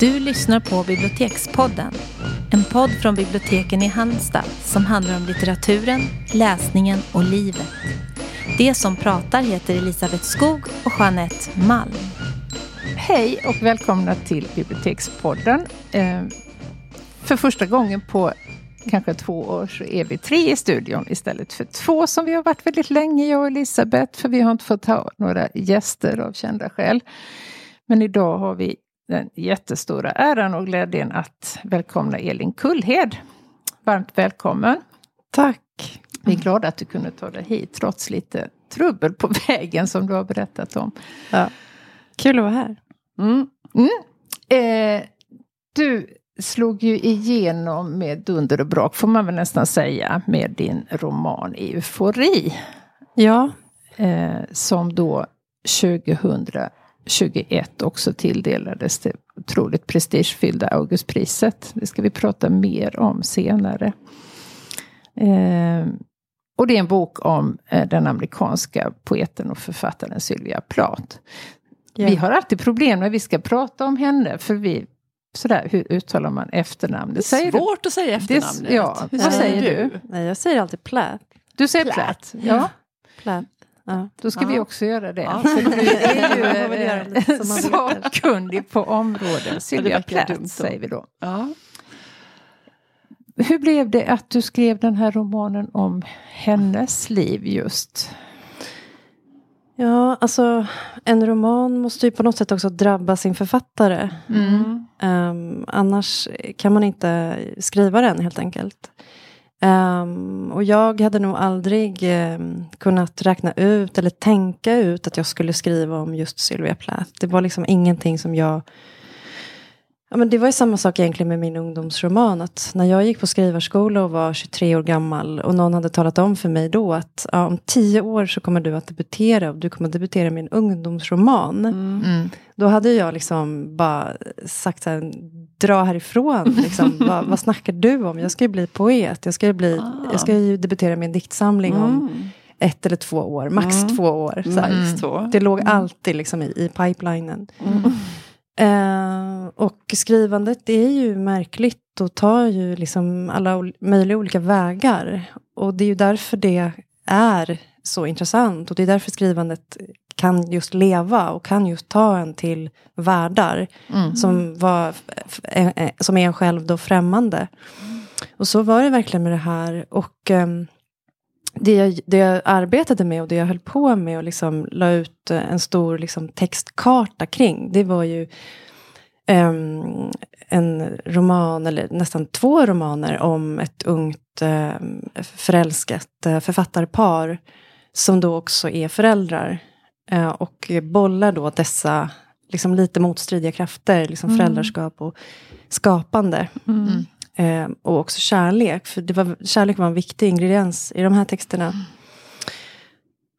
Du lyssnar på Bibliotekspodden. En podd från biblioteken i Halmstad som handlar om litteraturen, läsningen och livet. Det som pratar heter Elisabeth Skog och Jeanette Malm. Hej och välkomna till Bibliotekspodden. Eh, för första gången på kanske två år så är vi tre i studion istället för två som vi har varit väldigt länge, jag och Elisabeth, för vi har inte fått ha några gäster av kända skäl. Men idag har vi den jättestora äran och glädjen att välkomna Elin Kullhed. Varmt välkommen! Tack! Vi är glada att du kunde ta dig hit trots lite trubbel på vägen som du har berättat om. Ja. Kul att vara här. Mm. Mm. Eh, du slog ju igenom med dunder och brak, får man väl nästan säga, med din roman Eufori. Ja. Eh, som då 2021 också tilldelades det otroligt prestigefyllda Augustpriset. Det ska vi prata mer om senare. Eh, och det är en bok om eh, den amerikanska poeten och författaren Sylvia Plath. Ja. Vi har alltid problem när vi ska prata om henne, för vi Sådär, hur uttalar man efternamnet? Det är svårt du? att säga efternamnet. Det, ja, vad säger du? Nej, jag säger alltid Plath. Du säger Plath? Ja. Plath. Ja. Då ska ja. vi också göra det. Ja. För du är ju sakkunnig på området. Sylvia Plath säger vi då. Ja. Hur blev det att du skrev den här romanen om hennes liv just? Ja, alltså en roman måste ju på något sätt också drabba sin författare. Mm. Um, annars kan man inte skriva den helt enkelt. Um, och jag hade nog aldrig um, kunnat räkna ut eller tänka ut att jag skulle skriva om just Sylvia Plath. Det var liksom ingenting som jag Ja, men det var ju samma sak egentligen med min ungdomsroman. Att när jag gick på skrivarskola och var 23 år gammal och någon hade talat om för mig då att ja, om tio år så kommer du att debutera och du kommer att debutera med en ungdomsroman. Mm. Mm. Då hade jag liksom bara sagt så här, dra härifrån. Liksom. vad, vad snackar du om? Jag ska ju bli poet. Jag ska ju, bli, ah. jag ska ju debutera med en diktsamling mm. om ett eller två år, max mm. två år. Så mm. Det låg alltid liksom i, i pipelinen. Eh, och skrivandet det är ju märkligt och tar ju liksom alla möjliga olika vägar. Och det är ju därför det är så intressant. Och det är därför skrivandet kan just leva och kan just ta en till världar mm. som, var, eh, eh, som är en själv då främmande. Och så var det verkligen med det här. Och um, det jag, det jag arbetade med och det jag höll på med och liksom la ut en stor liksom textkarta kring, det var ju um, en roman, eller nästan två romaner, om ett ungt um, förälskat uh, författarpar som då också är föräldrar. Uh, och bollar då dessa liksom lite motstridiga krafter, liksom mm. föräldraskap och skapande. Mm. Eh, och också kärlek, för det var, kärlek var en viktig ingrediens i de här texterna. Mm.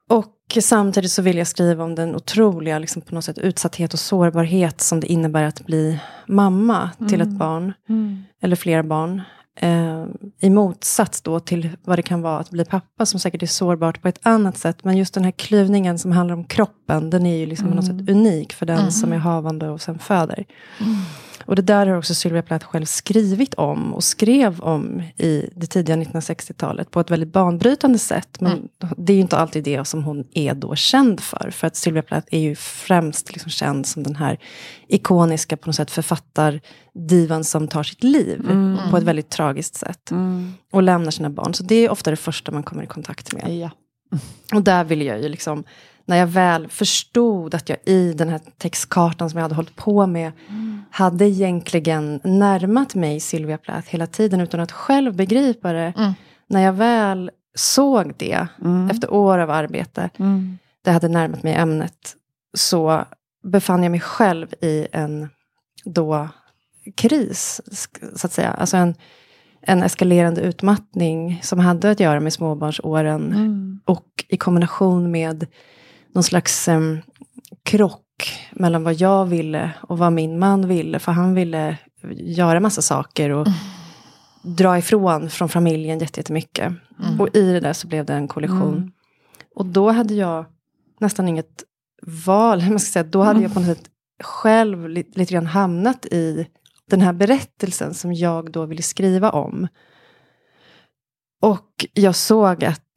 Och samtidigt så vill jag skriva om den otroliga liksom på något sätt, utsatthet och sårbarhet som det innebär att bli mamma mm. till ett barn. Mm. Eller flera barn. Eh, I motsats då till vad det kan vara att bli pappa, som säkert är sårbart på ett annat sätt. Men just den här klyvningen som handlar om kroppen, den är ju liksom på något mm. sätt unik för den som mm. är havande och sen föder. Mm. Och det där har också Sylvia Plath själv skrivit om och skrev om i det tidiga 1960-talet på ett väldigt banbrytande sätt. Men mm. det är ju inte alltid det som hon är då känd för. För att Sylvia Plath är ju främst liksom känd som den här ikoniska på något sätt författardivan som tar sitt liv mm. på ett väldigt tragiskt sätt. Mm. Och lämnar sina barn. Så det är ofta det första man kommer i kontakt med. Ja. Och där vill jag ju liksom när jag väl förstod att jag i den här textkartan som jag hade hållit på med mm. hade egentligen närmat mig Sylvia Plath hela tiden utan att själv begripa det. Mm. När jag väl såg det mm. efter år av arbete, mm. det hade närmat mig ämnet, så befann jag mig själv i en då kris, så att säga. Alltså en, en eskalerande utmattning som hade att göra med småbarnsåren. Mm. Och i kombination med någon slags um, krock mellan vad jag ville och vad min man ville. För han ville göra massa saker och mm. dra ifrån från familjen jättemycket. Mm. Och i det där så blev det en kollision. Mm. Och då hade jag nästan inget val. Man ska säga, då hade jag på något sätt själv lite, lite grann hamnat i den här berättelsen som jag då ville skriva om. Och jag såg att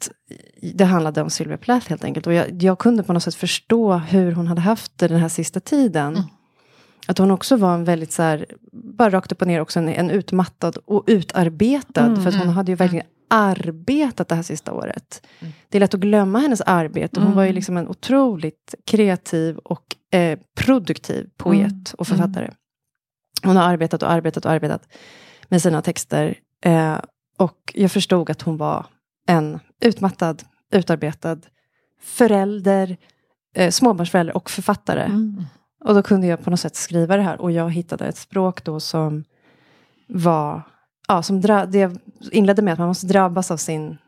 det handlade om Sylvia Plath helt enkelt. Och jag, jag, kunde på något sätt förstå hur hon hade haft det den här sista tiden. Mm. Att hon också var en väldigt så här, bara rakt upp och ner också en, en utmattad och utarbetad. Mm, för att hon mm, hade ju verkligen mm. arbetat det här sista året. Mm. Det är lätt att glömma hennes arbete. Hon var ju liksom en otroligt kreativ och eh, produktiv poet och författare. Hon har arbetat och arbetat och arbetat med sina texter. Eh, och jag förstod att hon var en utmattad, utarbetad förälder, eh, småbarnsförälder och författare. Mm. Och då kunde jag på något sätt skriva det här. Och jag hittade ett språk då som var... Ja, som dra, det inledde med att man måste drabbas av sin...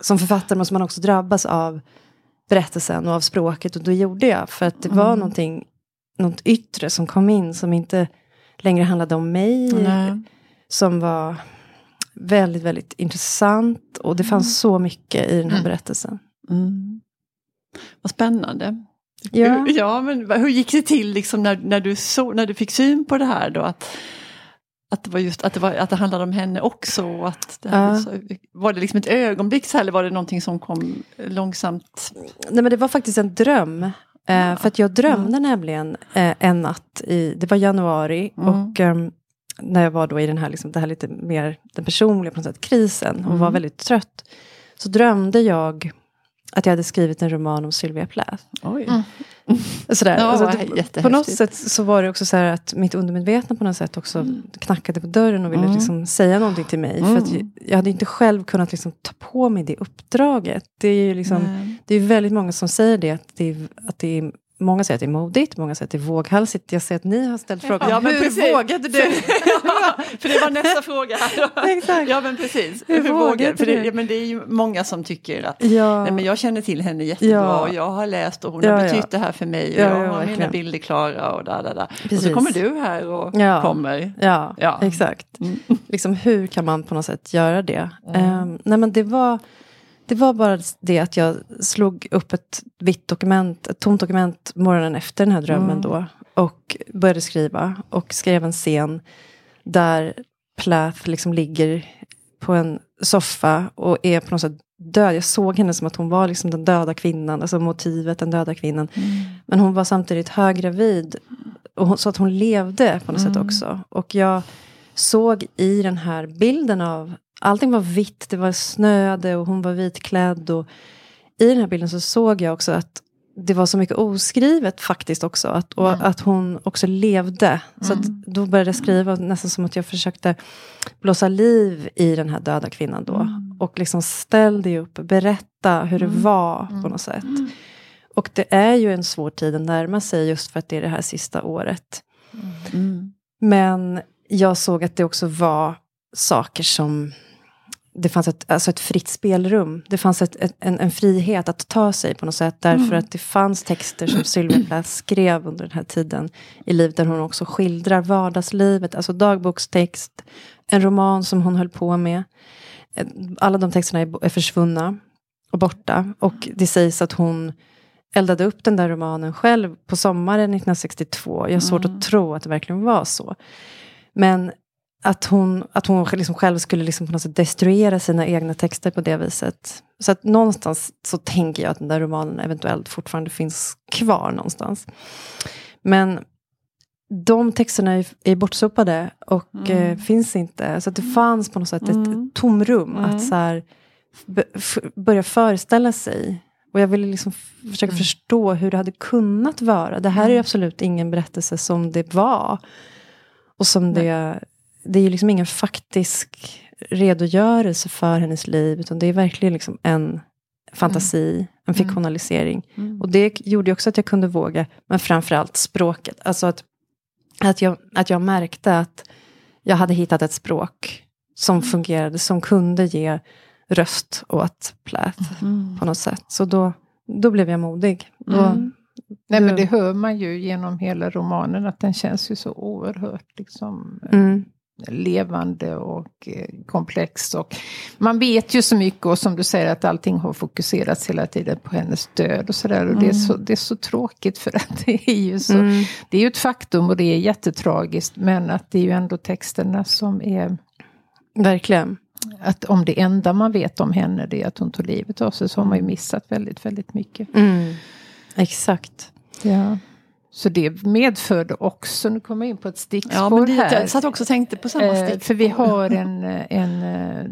Som författare måste man också drabbas av berättelsen och av språket. Och då gjorde jag. För att det var mm. någonting, något yttre som kom in som inte längre handlade om mig. Nej. Som var väldigt, väldigt intressant. Och det fanns mm. så mycket i den här mm. berättelsen. Mm. Vad spännande. Ja. ja, men hur gick det till liksom när, när, du så, när du fick syn på det här då? Att, att det var just att det, var, att det handlade om henne också? Att det ja. så, var det liksom ett ögonblick så här, eller var det någonting som kom långsamt? Nej men det var faktiskt en dröm. Eh, ja. För att jag drömde ja. nämligen eh, en natt, i, det var januari, mm. och eh, när jag var då i den här, liksom, det här lite mer den personliga på något sätt, krisen och mm. var väldigt trött. Så drömde jag att jag hade skrivit en roman om Sylvia Plath. Oj. Mm. Sådär. Ja, alltså, det, på något sätt så var det också så här att mitt undermedvetna på något sätt också mm. knackade på dörren och ville mm. liksom säga någonting till mig. Mm. För att jag, jag, hade inte själv kunnat liksom ta på mig det uppdraget. Det är ju liksom, det är väldigt många som säger det, att det, är, att det är Många säger att det är modigt, många säger att det är våghalsigt. Jag ser att ni har ställt frågan, ja, hur precis. vågade du? ja, för det var nästa fråga. Exakt. Ja men precis. Hur, hur vågade för det, ja, men det är ju många som tycker att ja. nej, men jag känner till henne jättebra ja. och jag har läst och hon har betytt det här för mig och jag har verkligen. mina bilder klara och där, där, där. Och så kommer du här och kommer. Ja, ja. exakt. Mm. Liksom, hur kan man på något sätt göra det? Mm. Um, nej men det var det var bara det att jag slog upp ett vitt dokument, ett tomt dokument morgonen efter den här drömmen mm. då. Och började skriva. Och skrev en scen där Plath liksom ligger på en soffa och är på något sätt död. Jag såg henne som att hon var liksom den döda kvinnan, alltså motivet, den döda kvinnan. Mm. Men hon var samtidigt höggravid. Och hon, så att hon levde på något mm. sätt också. Och jag såg i den här bilden av allting var vitt, det var snöade och hon var vitklädd. Och I den här bilden så såg jag också att det var så mycket oskrivet faktiskt också. Att, och mm. att hon också levde. Så mm. då började jag skriva nästan som att jag försökte blåsa liv i den här döda kvinnan då. Mm. Och liksom ställ dig upp, berätta hur det mm. var på något sätt. Mm. Och det är ju en svår tid att närma sig just för att det är det här sista året. Men jag såg att det också var saker som det fanns ett, alltså ett fritt spelrum. Det fanns ett, ett, en, en, frihet att ta sig på något sätt. Därför mm. att det fanns texter som Sylvia Plath skrev under den här tiden i livet. Där hon också skildrar vardagslivet. Alltså dagbokstext. En roman som hon höll på med. Alla de texterna är, är försvunna och borta. Och det sägs att hon eldade upp den där romanen själv på sommaren 1962. Jag har svårt mm. att tro att det verkligen var så. Men att hon, att hon liksom själv skulle liksom på något sätt destruera sina egna texter på det viset. Så att någonstans så tänker jag att den där romanen eventuellt fortfarande finns kvar någonstans. Men de texterna är, är bortsopade och mm. eh, finns inte. Så att det fanns på något sätt mm. ett, tomrum mm. att så här, börja föreställa sig. Och jag ville liksom försöka mm. förstå hur det hade kunnat vara. Det här är mm. absolut ingen berättelse som det var. Och som det det är ju liksom ingen faktisk redogörelse för hennes liv, utan det är verkligen liksom en fantasi, mm. en mm. fiktionalisering. Mm. Och det gjorde också att jag kunde våga, men framförallt språket. Alltså att, att, jag, att jag märkte att jag hade hittat ett språk som mm. fungerade, som kunde ge röst åt Plath mm. på något sätt. Så då, då blev jag modig. Då, mm. Nej, men det hör man ju genom hela romanen, att den känns ju så oerhört liksom, mm levande och eh, komplex. Och man vet ju så mycket och som du säger att allting har fokuserats hela tiden på hennes död och sådär. Och mm. det, är mm. så, det är så tråkigt för att det är ju så. Mm. Det är ju ett faktum och det är jättetragiskt men att det är ju ändå texterna som är... Verkligen. Att om det enda man vet om henne det är att hon tog livet av sig så har man ju missat väldigt, väldigt mycket. Mm. Exakt. Ja. Så det medförde också, nu kommer jag in på ett stickspår ja, men det, här. Jag satt också och tänkte på samma stickspår. För vi har en, en uh,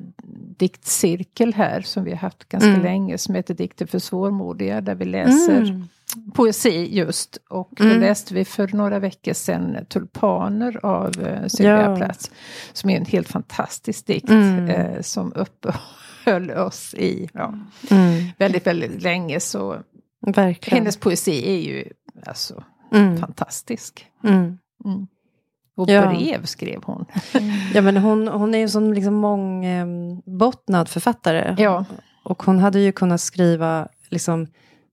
diktcirkel här som vi har haft ganska mm. länge som heter Dikter för svårmodiga där vi läser mm. poesi just. Och mm. då läste vi för några veckor sedan Tulpaner av uh, Sylvia ja. Plath. Som är en helt fantastisk dikt mm. uh, som uppehöll oss i ja, mm. väldigt, väldigt länge. Så Verkligen. Hennes poesi är ju alltså mm. fantastisk. Mm. Mm. Och brev skrev hon. ja men hon, hon är ju sån liksom mångbottnad författare. Ja. Och hon hade ju kunnat skriva liksom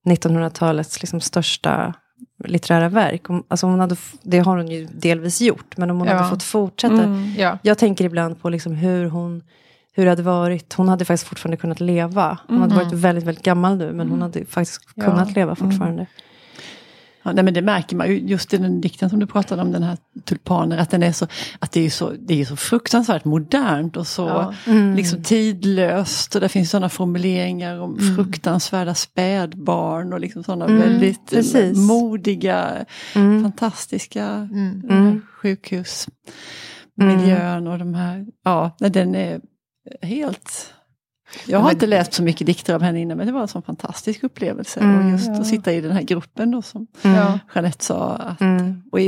1900-talets liksom största litterära verk. Alltså hon hade, det har hon ju delvis gjort, men om hon ja. hade fått fortsätta. Mm, ja. Jag tänker ibland på liksom hur hon hur det hade varit. Hon hade faktiskt fortfarande kunnat leva. Hon mm. hade varit väldigt, väldigt gammal nu, men hon mm. hade faktiskt kunnat ja. leva fortfarande. Mm. Ja, nej, men det märker man ju just i den dikten som du pratade om, den här tulpaner, att, den är så, att det, är så, det är så fruktansvärt modernt och så ja. mm. liksom tidlöst. Och det finns sådana formuleringar om mm. fruktansvärda spädbarn och liksom sådana mm. väldigt Precis. modiga, mm. fantastiska mm. mm. sjukhusmiljön och de här, ja, den är helt jag har inte läst så mycket dikter av henne innan men det var en sån fantastisk upplevelse. Mm, och just ja. att sitta i den här gruppen då som mm. Jeanette sa. Att, mm. och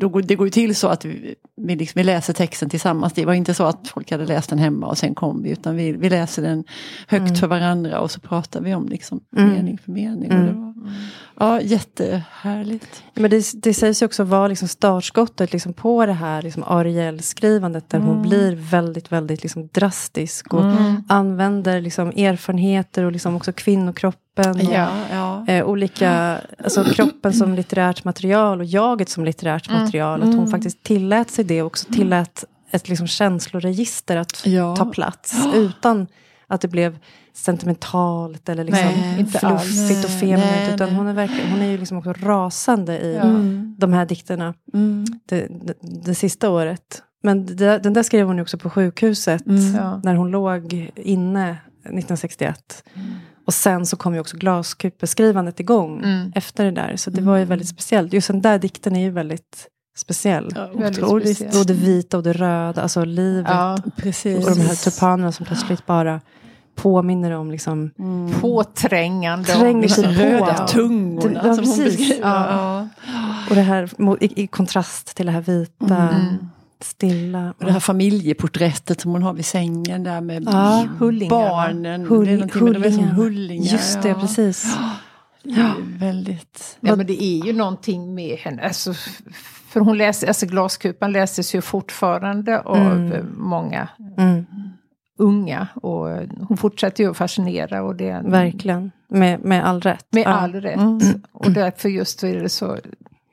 då, det går ju till så att vi, vi, liksom, vi, läser texten tillsammans. Det var inte så att folk hade läst den hemma och sen kom vi. Utan vi, vi läser den högt mm. för varandra och så pratar vi om liksom, mm. mening för mening. Och det mm. ja, jättehärligt. Men det, det sägs ju också vara liksom startskottet liksom på det här liksom Ariel-skrivandet. Där hon blir väldigt, väldigt liksom drastisk. Och använder liksom erfarenheter och liksom också kvinnokroppen. Och, ja, ja. Eh, olika, alltså kroppen som litterärt material och jaget som litterärt mm. material. Att hon mm. faktiskt tillät sig det och också tillät ett liksom känsloregister att ja. ta plats. Utan att det blev sentimentalt eller liksom nej, fluffigt och feminint. Utan hon är, verkligen, hon är ju liksom också rasande i ja. de här dikterna. Mm. Det, det, det, sista året. Men det, den där skrev hon ju också på sjukhuset. Mm. När hon låg inne 1961. Mm. Och sen så kom ju också glaskupeskrivandet igång mm. efter det där. Så det var ju mm. väldigt speciellt. Just den där dikten är ju väldigt speciell. Ja, otroligt. Och det vita och det röda, alltså livet. Ja, precis. Och de här tulpanerna som plötsligt bara påminner om liksom... Mm. Påträngande. Tränger sig på. Röda tungorna ja, som precis. hon beskriver. Ja. Och det här i, i, kontrast till det här vita. Mm stilla. Och det här familjeporträttet som hon har vid sängen där med ja, barnen. Hull, det är hullingar. Med hullingar. Just det, ja. precis. Ja, väldigt. Ja, men det är ju någonting med henne. Alltså, för hon läser, alltså glaskupan läses ju fortfarande av mm. många mm. Unga. Och hon fortsätter ju att fascinera. Och det, Verkligen, med, med all rätt. Med ja. all rätt. Mm. Och därför just är det så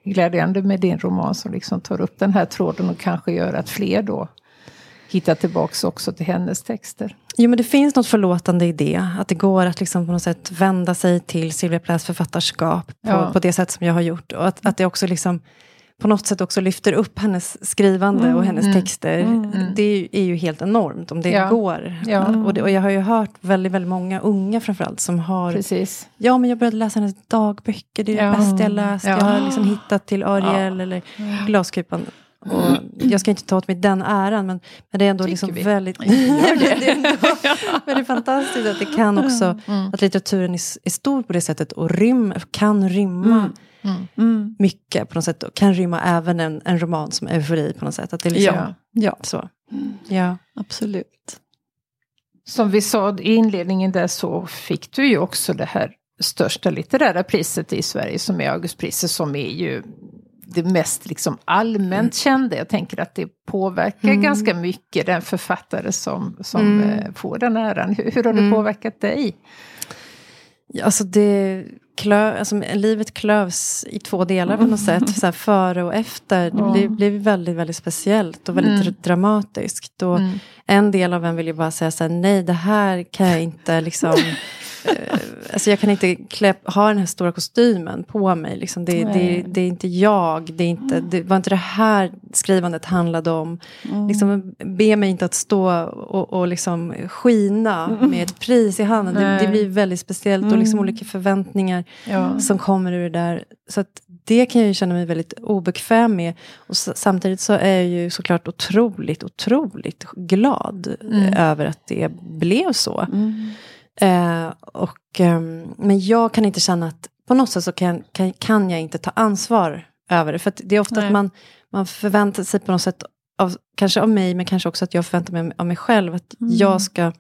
glädjande med din roman som liksom tar upp den här tråden och kanske gör att fler då hittar tillbaks också till hennes texter. Jo men det finns något förlåtande i det. Att det går att liksom på något sätt vända sig till Sylvia Plaths författarskap på, ja. på det sätt som jag har gjort. Och att, att det också liksom på något sätt också lyfter upp hennes skrivande mm, och hennes mm, texter. Mm, det är ju helt enormt om det ja. går. Ja. Och, det, och, jag har ju hört väldigt, väldigt många unga framförallt som har... Precis. Ja, men jag började läsa hennes dagböcker, det är ja. det bästa jag läst. Jag har liksom hittat till Ariel eller Glaskupan. Och jag ska inte ta åt mig den äran, men, men det är ändå liksom väldigt... det. är ändå, men det är fantastiskt att det kan också, mm. att litteraturen är, är, stor på det sättet och rym, kan rymma mm. Mm. mm. mycket på något sätt. Och kan rymma även en, en roman som Eufori på något sätt. Att det liksom, ja. ja. Så. Ja, absolut. Som vi sa i inledningen där så fick du ju också det här största litterära priset i Sverige som är Augustpriset som är ju det mest liksom allmänt mm. kända. Jag tänker att det påverkar mm. ganska mycket den författare som, som mm. Eh, får den äran. Hur, hur har det mm. påverkat dig? Alltså det klö, alltså livet klövs i två delar på något sätt. Så här, före och efter. Det blir, blir väldigt, väldigt speciellt och väldigt Mm. dramatiskt. Och Mm. En del av en vill ju bara säga så här, nej det här kan jag inte liksom... eh, alltså jag kan inte klä, ha den här stora kostymen på mig. Liksom. Det, det, det är inte jag. Det, är inte, det var inte det här skrivandet handlade om. Liksom, be mig inte att stå och, och liksom skina med ett pris i handen. Det, det blir väldigt speciellt och liksom olika förväntningar Ja. som kommer ur det där. Så det kan jag känna mig väldigt obekväm med. Och samtidigt så är jag ju såklart otroligt, otroligt glad eh, över att det blev så. Mm. Eh, och, ehm, men jag kan inte känna att på något sätt så kan, kan, kan jag inte ta ansvar över det. För det är ofta Nej. att man, man förväntar sig på något sätt, av, kanske av mig, men kanske också att jag förväntar mig av mig själv, att jag ska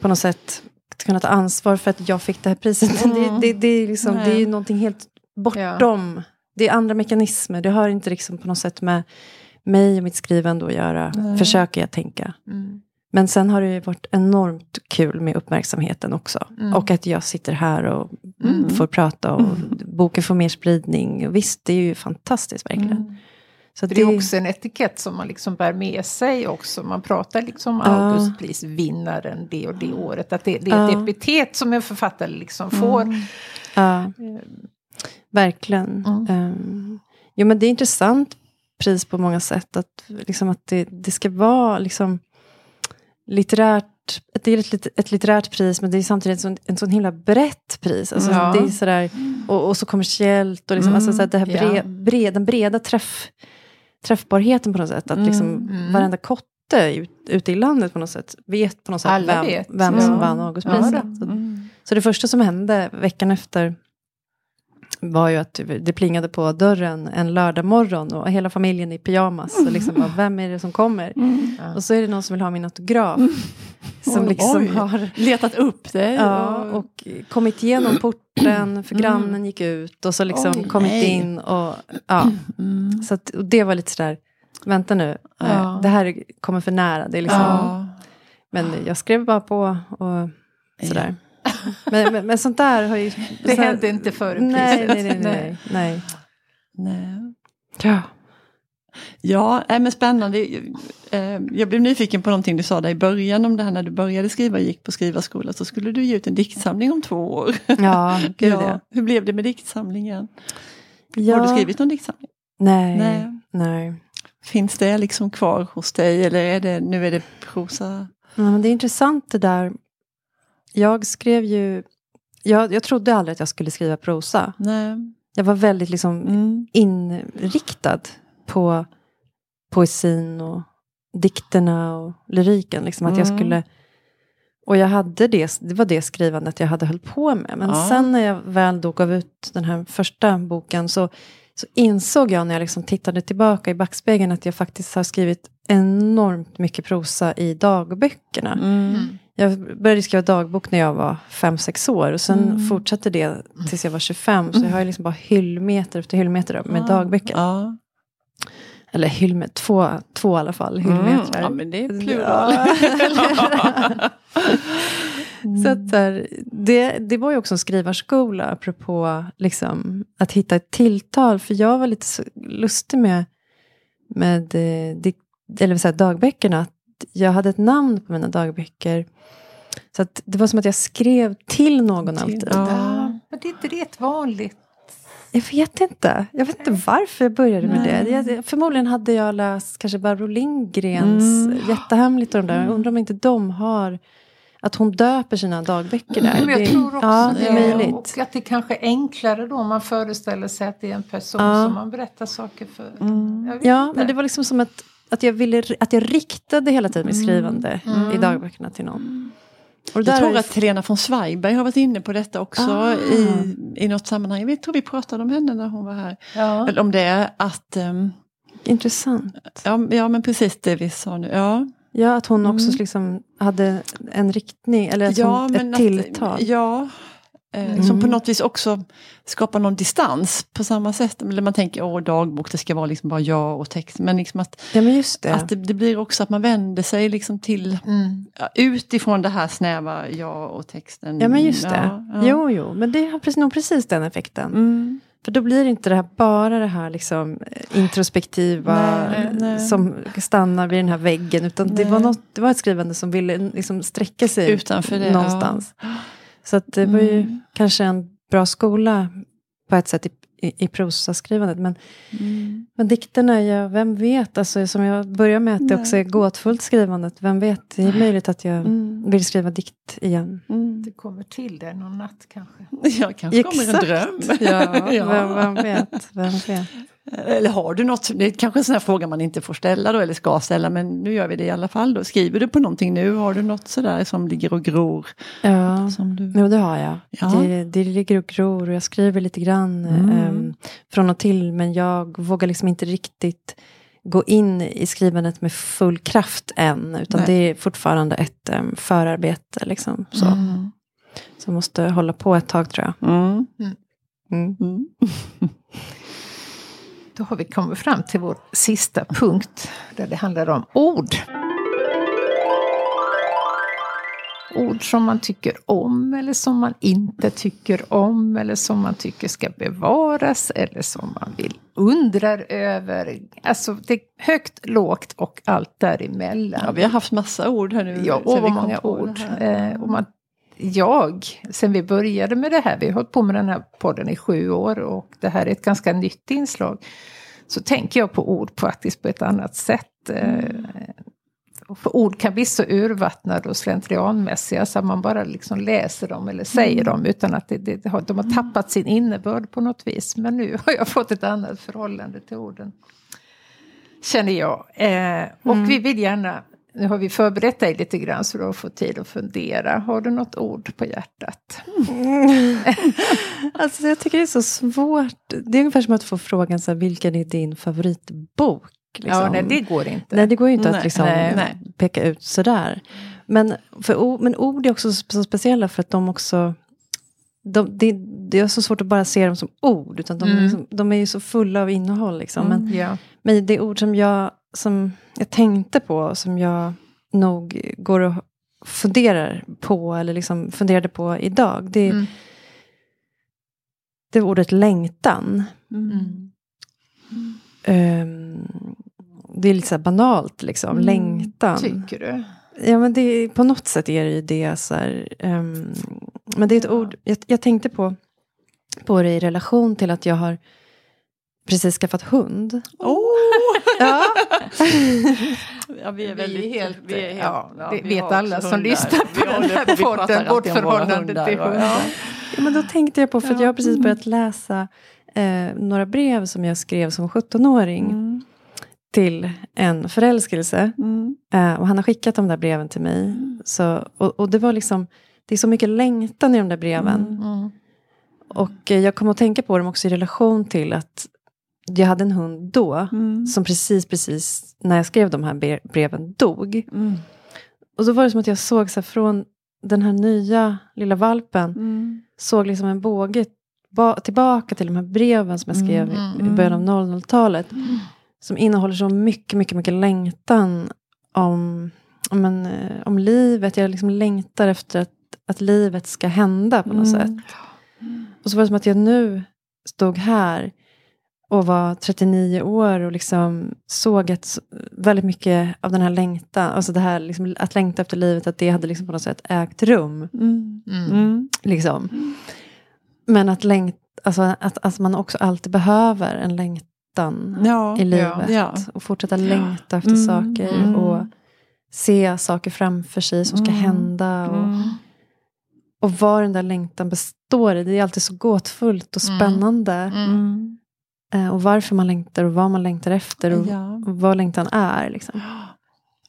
på något sätt kunna ta ansvar för att jag fick det här priset. Det, det, det, är liksom, det är ju någonting helt bortom. Det är andra mekanismer, det har inte liksom på något sätt med mig och mitt skrivande att göra, försöker jag tänka. Mm. Men sen har det ju varit enormt kul med uppmärksamheten också. Mm. Och att jag sitter här och mm, får prata och boken får mer spridning. Och visst, det är ju fantastiskt verkligen. Så För det är också en etikett som man liksom bär med sig också. Man pratar liksom Ja. Augustprisvinnaren det och det året. Att det, det är ett epitet som en författare liksom får. Ja, verkligen. Um, jo, men det är intressant pris på många sätt. Att, liksom, att det, det ska vara liksom, litterärt. Det är ett, ett litterärt pris, men det är samtidigt en sån, en sån himla brett pris. Alltså, Ja. det är sådär, och, och så kommersiellt. Och liksom, alltså, så det här bre, Ja. bre, den breda träff, träffbarheten på något sätt. Att liksom, varenda kotte ut, ute i landet på något sätt vet på något sätt Alla vem, vet. vem som Ja. vann Augustpriset. Ja, Så- så det första som hände veckan efter var ju att det plingade på dörren en lördag morgon och hela familjen i pyjamas. Och liksom bara, vem är det som kommer? Och så är det någon som vill ha min autograf. Som Oj, liksom oj. har Letat upp det. ja, och kommit igenom porten, för grannen gick ut och så liksom Oj, kommit nej. in. Och, ja. Så att, och det var lite sådär, vänta nu, eh, Ja. det här kommer för nära. Det är liksom, Ja. Men jag skrev bara på och sådär. Men, men, men sånt där har ju... Det så här- hände inte före Nej, nej, nej. nej, nej. Nej. Ja. Ja, nej, men spännande. Eh, Jag blev nyfiken på någonting du sa där i början om det här när du började skriva och gick på skrivarskola. Så skulle du ge ut en diktsamling om två år. Ja, gud. Ja, hur blev det med diktsamlingen? ja. Har du skrivit någon diktsamling? Nej, Nej. nej. Finns det liksom kvar hos dig eller är det, nu är det prosa? Ja, men det är intressant det där. Jag skrev ju... Jag, jag trodde aldrig att jag skulle skriva prosa. Nej. Jag var väldigt liksom Mm. inriktad på poesin och dikterna och lyriken. Liksom att jag Mm. skulle... Och jag hade det, det var det skrivandet jag hade hållit på med. Men Ja. sen när jag väl då gav ut den här första boken så, så insåg jag när jag liksom tittade tillbaka i backspegeln att jag faktiskt har skrivit enormt mycket prosa i dagböckerna. Mm. Jag började skriva dagbok när jag var fem sex år och sen Mm. fortsatte det tills jag var 25. Så jag har liksom bara hyllmeter efter hyllmeter med dagböcker. Ja. Eller hyllmeter, två, två i alla fall hyllmetrar. Mm. Ja, men det är plural. Så att där, det, det var ju också en skrivarskola, apropå liksom, att hitta ett tilltal. För jag var lite lustig med, med eh, dik, eller vill säga, dagböckerna. Att jag hade ett namn på mina dagböcker. Så att det var som att jag skrev till någon alltid. ja. Ja, men det är inte rätt vanligt. Jag vet inte. Jag vet inte varför jag började med det. Jag, förmodligen hade jag läst kanske Barbro Lindgrens Mm. Jättehemligt och de där. Jag undrar om inte de har... Att hon döper sina dagböcker där. Men jag Det- tror också ja, det är det. möjligt. Och att det kanske är enklare då om man föreställer sig att det är en person Ja. som man berättar saker för. Vet Ja, inte. men det var liksom som att, att, jag, ville, att jag riktade hela tiden mitt Mm. skrivande i dagböckerna till någon. Och Jag tror att Helena von Zweigbergg har varit inne på detta också Ah. i, i något sammanhang. Jag tror vi pratade om henne när hon var här. ja. Eller om det att, ehm, Intressant. ja, ja men precis det vi sa nu. Ja, Ja, att hon också Mm. liksom hade en riktning, eller ja ett tilltal. Att, ja, Mm. Som på något vis också skapar någon distans på samma sätt. Eller man tänker åh dagbok, det ska vara liksom bara jag och text. Men, liksom att, ja, men just det. att det, det blir också att man vänder sig liksom till mm. utifrån det här snäva jag och texten. Ja men just det. Ja, ja. Jo, jo, men det har nog precis den effekten. Mm. För då blir det inte det här, bara det här liksom eh, introspektiva nej, nej. som stannar vid den här väggen. Utan det var, något, det var ett skrivande som ville liksom sträcka sig Utanför det, någonstans. Ja. Så att det var ju mm. kanske en bra skola på ett sätt i, i, i prosaskrivandet. Men, mm. men dikterna, ja, vem vet? Alltså, som jag börjar med att det också är gåtfullt skrivandet. Vem vet? Det är möjligt att jag mm. vill skriva dikt igen. Mm. Det kommer till det någon natt kanske. Ja, kanske Exakt. kommer en dröm. Ja, ja. Vem, vem, vet? Vem vet? Eller har du något, det är kanske en sån här fråga man inte får ställa då eller ska ställa men nu gör vi det i alla fall då. Skriver du på någonting nu? Har du något sådär som ligger och gror? Ja, som du... jo det har jag. Ja. Det, det ligger och gror och jag skriver lite grann mm. um, från och till men jag vågar liksom inte riktigt gå in i skrivandet med full kraft än. Utan Nej. det är fortfarande ett um, förarbete. Liksom, så. Mm. så måste hålla på ett tag tror jag. Mm. Då har vi kommit fram till vår sista punkt där det handlar om ord. Ord som man tycker om eller som man inte tycker om eller som man tycker ska bevaras eller som man vill undrar över. Alltså det är högt, lågt och allt däremellan. Ja, vi har haft massa ord här nu. Ja, och många ord. Eh, och man, jag, sen vi började med det här, vi har hållit på med den här podden i sju år och det här är ett ganska nytt inslag. Så tänker jag på ord faktiskt på ett annat sätt. Mm. För ord kan bli så urvattnade och slentrianmässiga så att man bara liksom läser dem eller säger mm. dem utan att det, det, de har tappat sin innebörd på något vis. Men nu har jag fått ett annat förhållande till orden. Känner jag. Eh, och mm. vi vill gärna nu har vi förberett dig lite grann så du har fått tid att fundera. Har du något ord på hjärtat? Mm. alltså jag tycker det är så svårt. Det är ungefär som att få frågan så här, vilken är din favoritbok? Liksom. Ja, nej, det går inte. Nej, det går inte nej, att liksom nej, peka ut sådär. Men, för, men ord är också så speciella för att de också de, det, det, är så svårt att bara se dem som ord, utan de, mm. liksom, de är ju så fulla av innehåll. Liksom. Mm, men, yeah. men det ord som jag som jag tänkte på, som jag nog går och funderar på, eller liksom funderade på idag, det, mm. det är ordet längtan. Um, det är lite så banalt, liksom. Mm. Längtan. Tycker du? Ja, men det, på något sätt är det ju det. Så här, um, men det är ett ja. ord, jag, jag, tänkte på, på det i relation till att jag har precis skaffat hund. Oh. ja. ja, vi är väldigt... Vi är helt, vi är helt, ja, ja, det vet alla som lyssnar på den här podden, vårt förhållande till hundar. Ja. ja. men då tänkte jag på, för jag har precis börjat läsa eh, några brev som jag skrev som 17-åring. Mm. Till en förälskelse. Mm. Eh, och han har skickat de där breven till mig. Mm. Så, och, och, det var liksom, det är så mycket längtan i de där breven. Mm. Mm. Och eh, jag kom att tänka på dem också i relation till att jag hade en hund då, mm. som precis, precis när jag skrev de här breven dog. Mm. Och så var det som att jag såg så här, från den här nya lilla valpen, mm. såg liksom en båge tillbaka till de här breven som jag skrev i, i början av 00-talet. Mm. Mm. Som innehåller så mycket, mycket, mycket längtan om, om, en, eh, om livet. Jag liksom längtar efter att, att livet ska hända på något sätt. Och så var det som att jag nu stod här och var 39 år och liksom såg att väldigt mycket av den här längtan, alltså det här liksom, att längta efter livet, att det hade liksom på något sätt ägt rum. Mm. Mm. Liksom. Men att, längt, alltså, att, att man också alltid behöver en längtan ja, i livet. Ja, ja. Och fortsätta längta efter mm, saker. Mm. Och se saker framför sig som ska mm. hända. Och, mm. Och vad den där längtan består i. Det är alltid så gåtfullt och spännande. Eh, och varför man längtar och vad man längtar efter och, ja. och vad längtan är. Liksom.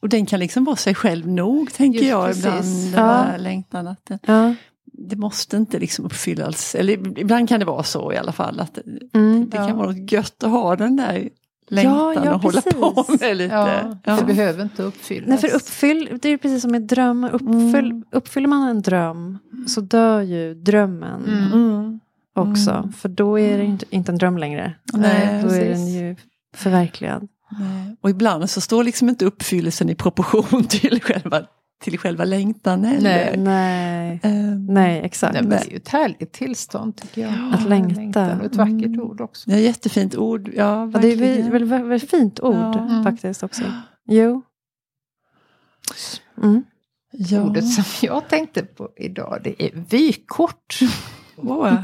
Och den kan liksom vara sig själv nog, tänker Just jag precis. ibland. Den ja. längtan. Att det, ja. det måste inte liksom uppfyllas, eller ibland kan det vara så i alla fall. Att mm, det, det kan vara något gött att ha den där längtan ja, ja, och hålla på med lite. Ja, ja. Det behöver inte uppfyllas. Nej, för uppfyll, det är precis som med drömmar. Uppfyll, mm. Uppfyller man en dröm så dör ju drömmen mm. mm. också. Mm. För då är det inte, inte en dröm längre. Nej, då precis. är den ju förverkligad. Nej. Och ibland så står liksom inte uppfyllelsen i proportion till själva till själva längtan heller. Nej, nej, um, nej exakt. Nej, men det är ju ett härligt tillstånd tycker jag. Att längta. längtan ett vackert mm. ord också. Ja, jättefint ord. Ja, ja det är väldigt, väldigt, väldigt fint ord ja. Mm. faktiskt också. Jo. Mm. Ja. Ordet som jag tänkte på idag det är vykort. Wow.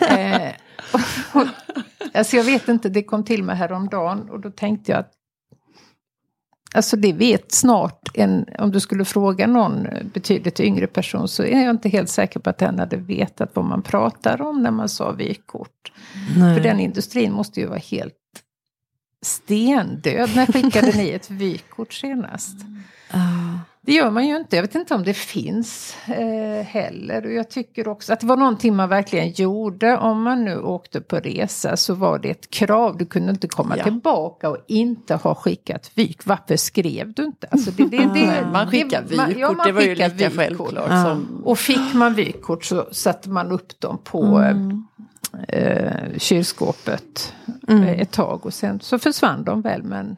eh, alltså jag vet inte, det kom till mig häromdagen och då tänkte jag att Alltså det vet snart, en, om du skulle fråga någon betydligt yngre person så är jag inte helt säker på att den hade vetat vad man pratar om när man sa vykort. Nej. För den industrin måste ju vara helt stendöd. När skickade ni ett vykort senast? Uh. Det gör man ju inte. Jag vet inte om det finns eh, heller. Och jag tycker också att det var någonting man verkligen gjorde. Om man nu åkte på resa så var det ett krav. Du kunde inte komma ja. tillbaka och inte ha skickat vyk. Varför skrev du inte? Alltså det, det, det, man skickar vykort, ja, det var ju lika självklart. Som... Och fick man vykort så satte man upp dem på mm. eh, kylskåpet mm. ett tag. Och sen så försvann de väl. Men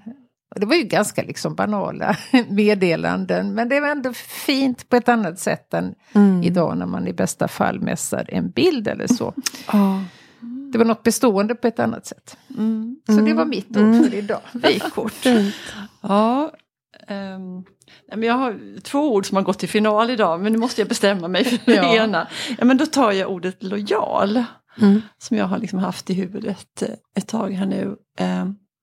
det var ju ganska liksom banala meddelanden men det var ändå fint på ett annat sätt än mm. idag när man i bästa fall mässar en bild eller så. Oh. Det var något bestående på ett annat sätt. Mm. Så det var mitt ord mm. för idag, vykort. ja, um, jag har två ord som har gått till final idag men nu måste jag bestämma mig för det ja. ena. Ja, men då tar jag ordet lojal. Mm. Som jag har liksom haft i huvudet ett tag här nu.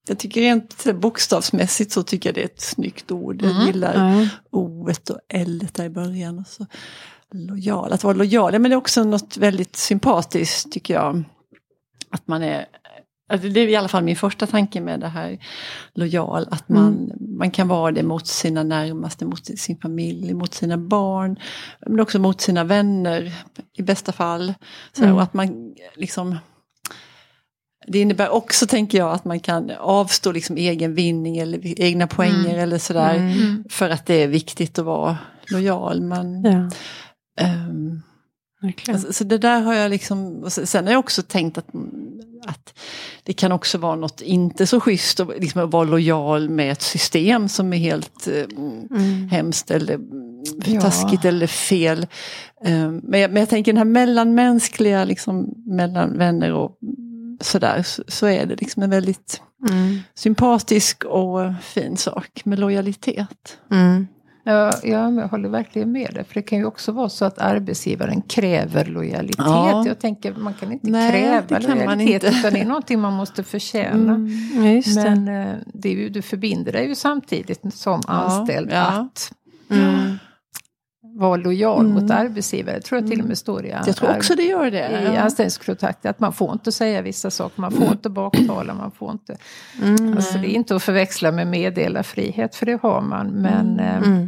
Jag tycker rent bokstavsmässigt så tycker jag det är ett snyggt ord. Jag mm. gillar mm. o och l där i början. Och så. Lojal, att vara lojal, men det är också något väldigt sympatiskt tycker jag. Att man är, alltså det är i alla fall min första tanke med det här lojal, att man, mm. man kan vara det mot sina närmaste, mot sin familj, mot sina barn, men också mot sina vänner i bästa fall. Så, mm. Och att man liksom det innebär också, tänker jag, att man kan avstå liksom egen vinning eller egna poänger mm. eller sådär. Mm. För att det är viktigt att vara lojal. Men, ja. um, alltså, så det där har jag liksom, sen har jag också tänkt att, att det kan också vara något inte så schysst att liksom vara lojal med ett system som är helt mm. hemskt eller ja. taskigt eller fel. Um, men, jag, men jag tänker den här mellanmänskliga, liksom, mellan vänner och sådär så, så är det liksom en väldigt mm. sympatisk och fin sak med lojalitet. Mm. Ja, ja, jag håller verkligen med dig. För det kan ju också vara så att arbetsgivaren kräver lojalitet. Ja. Jag tänker man kan inte Nej, kräva kan lojalitet inte. utan det är någonting man måste förtjäna. Mm, Men det. Eh, det är ju, du förbinder dig ju samtidigt som anställd ja. att mm vara lojal mm. mot arbetsgivare. Det tror jag till och med står i, jag tror också det gör det. i ja. anställningskontrakt. Att man får inte säga vissa saker, man får inte baktala, man får inte... Mm. Alltså, det är inte att förväxla med meddelarfrihet, för det har man. Men, mm. Eh,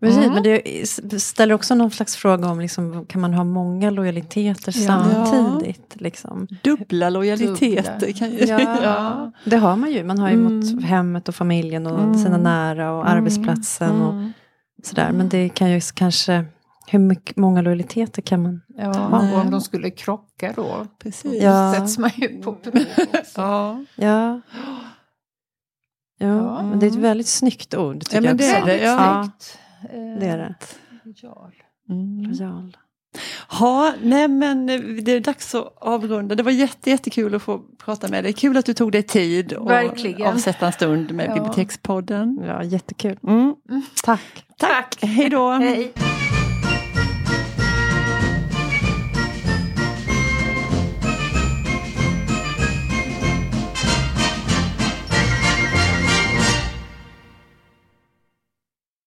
Precis, mm. men det ställer också någon slags fråga om liksom, kan man ha många lojaliteter ja. samtidigt? Liksom? Dubbla lojaliteter. Ja. ja. det har man ju. Man har ju mm. mot hemmet och familjen och mm. sina nära och mm. arbetsplatsen. Och, mm. Sådär. Men det kan ju kanske, hur mycket, många lojaliteter kan man ja, ha? Och om de skulle krocka då, Precis. Ja. sätts man ju på prov ja. ja. Ja, men det är ett väldigt snyggt ord. Ja, men det är det. Ja. det är det. Lojal. Mm. Lojal. Ja, nej men det är dags att avrunda. Det var jätte, jättekul att få prata med dig. Kul att du tog dig tid och Verkligen. avsätta en stund med ja. Bibliotekspodden. Ja, jättekul. Mm. Tack. Tack. Hej då. Hej.